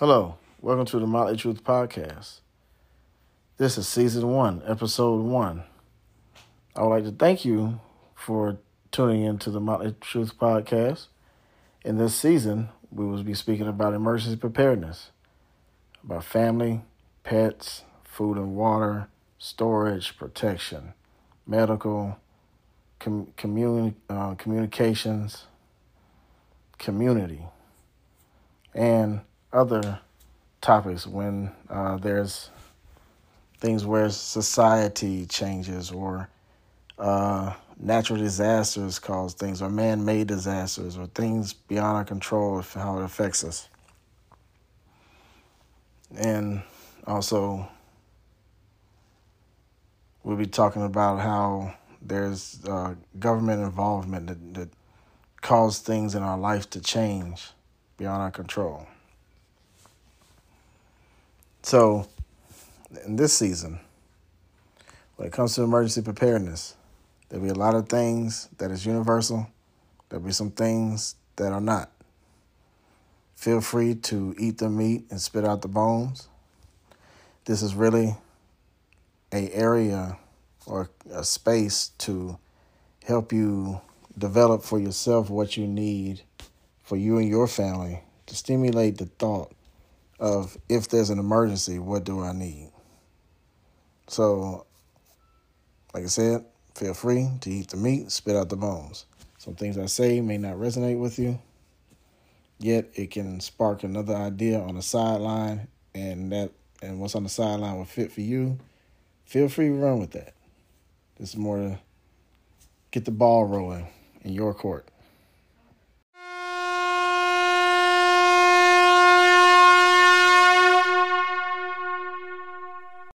Hello, welcome to the Mötley Trüeth Podcast. This is season one, episode one. I would like to thank you for tuning into the Mötley Trüeth Podcast. In this season, we will be speaking about emergency preparedness, about family, pets, food and water, storage, protection, medical, com- uh, communications, community, and other topics when uh, there's things where society changes or uh, natural disasters cause things or man-made disasters or things beyond our control of how it affects us. And also we'll be talking about how there's uh, government involvement that, that cause things in our life to change beyond our control so, in this season, when it comes to emergency preparedness, there'll be a lot of things that is universal. There'll be some things that are not. Feel free to eat the meat and spit out the bones. This is really a area or a space to help you develop for yourself what you need for you and your family to stimulate the thought of if there's an emergency, what do I need? So, like I said, feel free to eat the meat, spit out the bones. Some things I say may not resonate with you, yet it can spark another idea on the sideline, and that and what's on the sideline will fit for you. Feel free to run with that. This is more to get the ball rolling in your court.